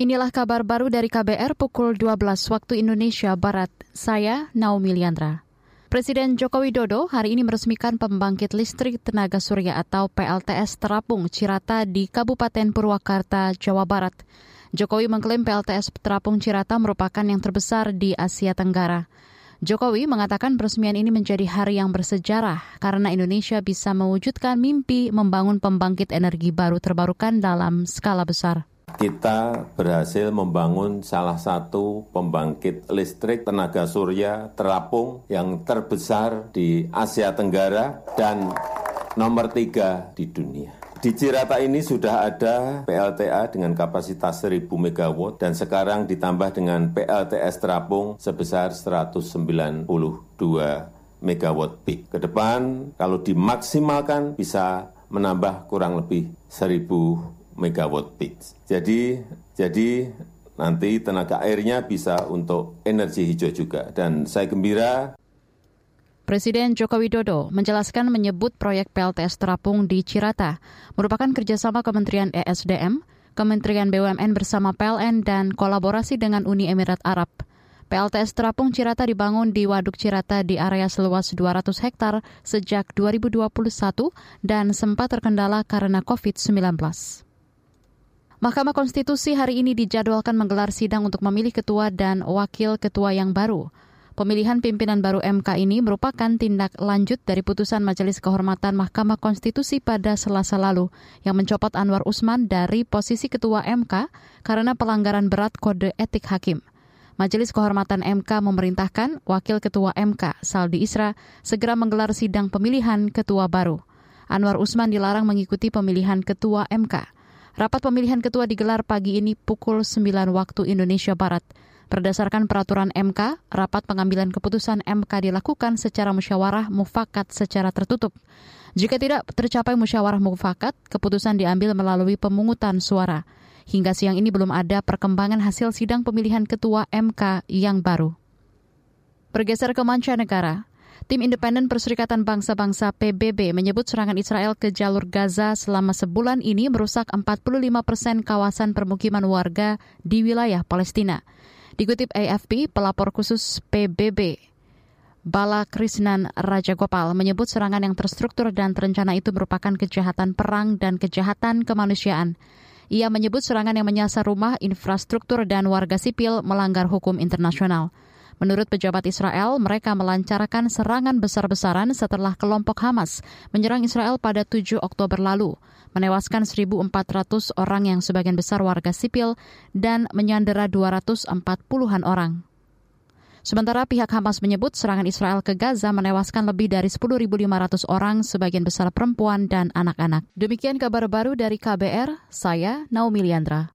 Inilah kabar baru dari KBR pukul 12 waktu Indonesia Barat. Saya Naomi Liandra. Presiden Joko Widodo hari ini meresmikan pembangkit listrik tenaga surya atau PLTS Terapung Cirata di Kabupaten Purwakarta, Jawa Barat. Jokowi mengklaim PLTS Terapung Cirata merupakan yang terbesar di Asia Tenggara. Jokowi mengatakan peresmian ini menjadi hari yang bersejarah karena Indonesia bisa mewujudkan mimpi membangun pembangkit energi baru terbarukan dalam skala besar kita berhasil membangun salah satu pembangkit listrik tenaga surya terapung yang terbesar di Asia Tenggara dan nomor tiga di dunia. Di Cirata ini sudah ada PLTA dengan kapasitas 1000 MW dan sekarang ditambah dengan PLTS terapung sebesar 192 MW peak. Ke depan kalau dimaksimalkan bisa menambah kurang lebih 1000 megawatt peak. Jadi, jadi nanti tenaga airnya bisa untuk energi hijau juga. Dan saya gembira Presiden Joko Widodo menjelaskan menyebut proyek PLTS Terapung di Cirata merupakan kerjasama Kementerian ESDM, Kementerian BUMN bersama PLN, dan kolaborasi dengan Uni Emirat Arab. PLTS Terapung Cirata dibangun di Waduk Cirata di area seluas 200 hektar sejak 2021 dan sempat terkendala karena COVID-19. Mahkamah Konstitusi hari ini dijadwalkan menggelar sidang untuk memilih ketua dan wakil ketua yang baru. Pemilihan pimpinan baru MK ini merupakan tindak lanjut dari putusan Majelis Kehormatan Mahkamah Konstitusi pada Selasa lalu yang mencopot Anwar Usman dari posisi ketua MK karena pelanggaran berat kode etik hakim. Majelis Kehormatan MK memerintahkan Wakil Ketua MK, Saldi Isra, segera menggelar sidang pemilihan ketua baru. Anwar Usman dilarang mengikuti pemilihan ketua MK. Rapat pemilihan ketua digelar pagi ini pukul 9 waktu Indonesia Barat. Berdasarkan peraturan MK, rapat pengambilan keputusan MK dilakukan secara musyawarah mufakat secara tertutup. Jika tidak tercapai musyawarah mufakat, keputusan diambil melalui pemungutan suara. Hingga siang ini belum ada perkembangan hasil sidang pemilihan ketua MK yang baru. Bergeser ke mancanegara, Tim Independen Perserikatan Bangsa-Bangsa PBB menyebut serangan Israel ke jalur Gaza selama sebulan ini merusak 45 persen kawasan permukiman warga di wilayah Palestina. Dikutip AFP, pelapor khusus PBB Bala Krisnan Raja Gopal menyebut serangan yang terstruktur dan terencana itu merupakan kejahatan perang dan kejahatan kemanusiaan. Ia menyebut serangan yang menyasar rumah, infrastruktur, dan warga sipil melanggar hukum internasional. Menurut pejabat Israel, mereka melancarkan serangan besar-besaran setelah kelompok Hamas menyerang Israel pada 7 Oktober lalu, menewaskan 1.400 orang yang sebagian besar warga sipil dan menyandera 240-an orang. Sementara pihak Hamas menyebut serangan Israel ke Gaza menewaskan lebih dari 10.500 orang, sebagian besar perempuan dan anak-anak. Demikian kabar baru dari KBR, saya Naomi Liandra.